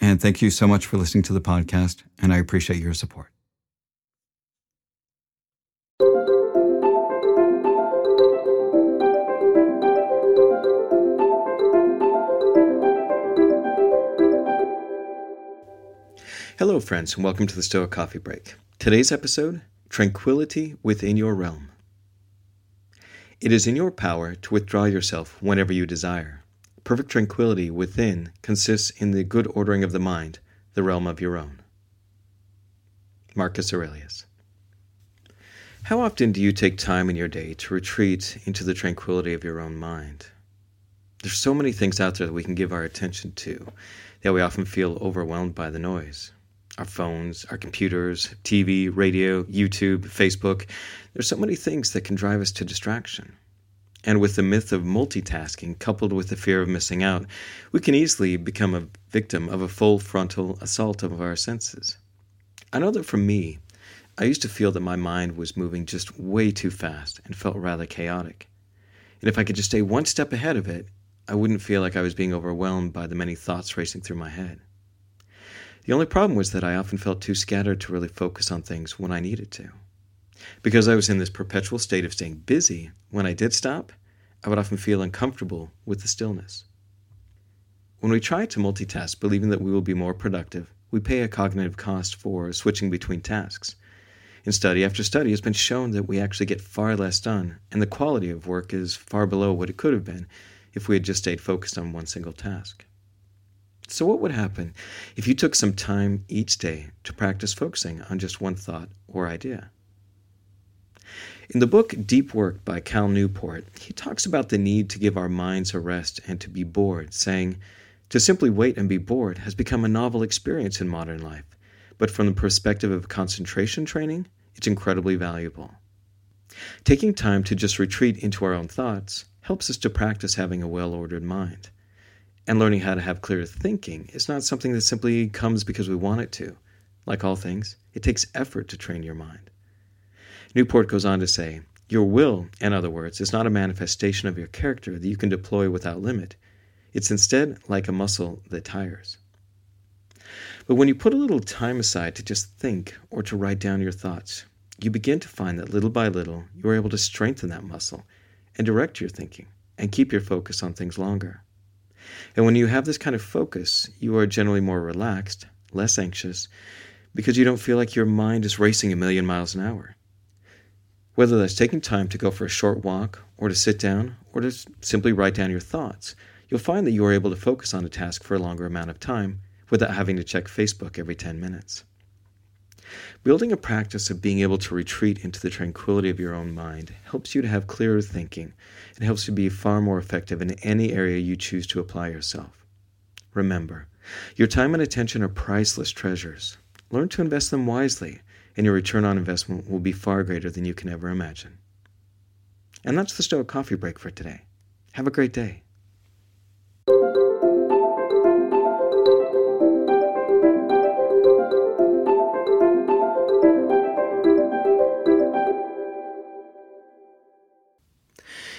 and thank you so much for listening to the podcast, and I appreciate your support. Hello, friends, and welcome to the Stoic Coffee Break. Today's episode Tranquility Within Your Realm. It is in your power to withdraw yourself whenever you desire. Perfect tranquility within consists in the good ordering of the mind, the realm of your own. Marcus Aurelius. How often do you take time in your day to retreat into the tranquility of your own mind? There's so many things out there that we can give our attention to that we often feel overwhelmed by the noise our phones, our computers, TV, radio, YouTube, Facebook. There's so many things that can drive us to distraction. And with the myth of multitasking coupled with the fear of missing out, we can easily become a victim of a full frontal assault of our senses. I know that for me, I used to feel that my mind was moving just way too fast and felt rather chaotic. And if I could just stay one step ahead of it, I wouldn't feel like I was being overwhelmed by the many thoughts racing through my head. The only problem was that I often felt too scattered to really focus on things when I needed to. Because I was in this perpetual state of staying busy, when I did stop, I would often feel uncomfortable with the stillness. When we try to multitask, believing that we will be more productive, we pay a cognitive cost for switching between tasks. In study after study, it's been shown that we actually get far less done, and the quality of work is far below what it could have been if we had just stayed focused on one single task. So, what would happen if you took some time each day to practice focusing on just one thought or idea? In the book Deep Work by Cal Newport, he talks about the need to give our minds a rest and to be bored, saying, To simply wait and be bored has become a novel experience in modern life, but from the perspective of concentration training, it's incredibly valuable. Taking time to just retreat into our own thoughts helps us to practice having a well ordered mind. And learning how to have clear thinking is not something that simply comes because we want it to. Like all things, it takes effort to train your mind. Newport goes on to say, Your will, in other words, is not a manifestation of your character that you can deploy without limit. It's instead like a muscle that tires. But when you put a little time aside to just think or to write down your thoughts, you begin to find that little by little you are able to strengthen that muscle and direct your thinking and keep your focus on things longer. And when you have this kind of focus, you are generally more relaxed, less anxious, because you don't feel like your mind is racing a million miles an hour. Whether that's taking time to go for a short walk, or to sit down, or to simply write down your thoughts, you'll find that you are able to focus on a task for a longer amount of time without having to check Facebook every 10 minutes. Building a practice of being able to retreat into the tranquility of your own mind helps you to have clearer thinking and helps you be far more effective in any area you choose to apply yourself. Remember, your time and attention are priceless treasures. Learn to invest them wisely, and your return on investment will be far greater than you can ever imagine. And that's the Stoic Coffee Break for today. Have a great day.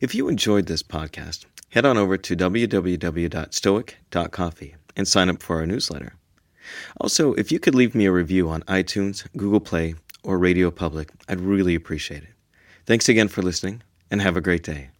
If you enjoyed this podcast, head on over to www.stoic.coffee and sign up for our newsletter. Also, if you could leave me a review on iTunes, Google Play, or Radio Public, I'd really appreciate it. Thanks again for listening, and have a great day.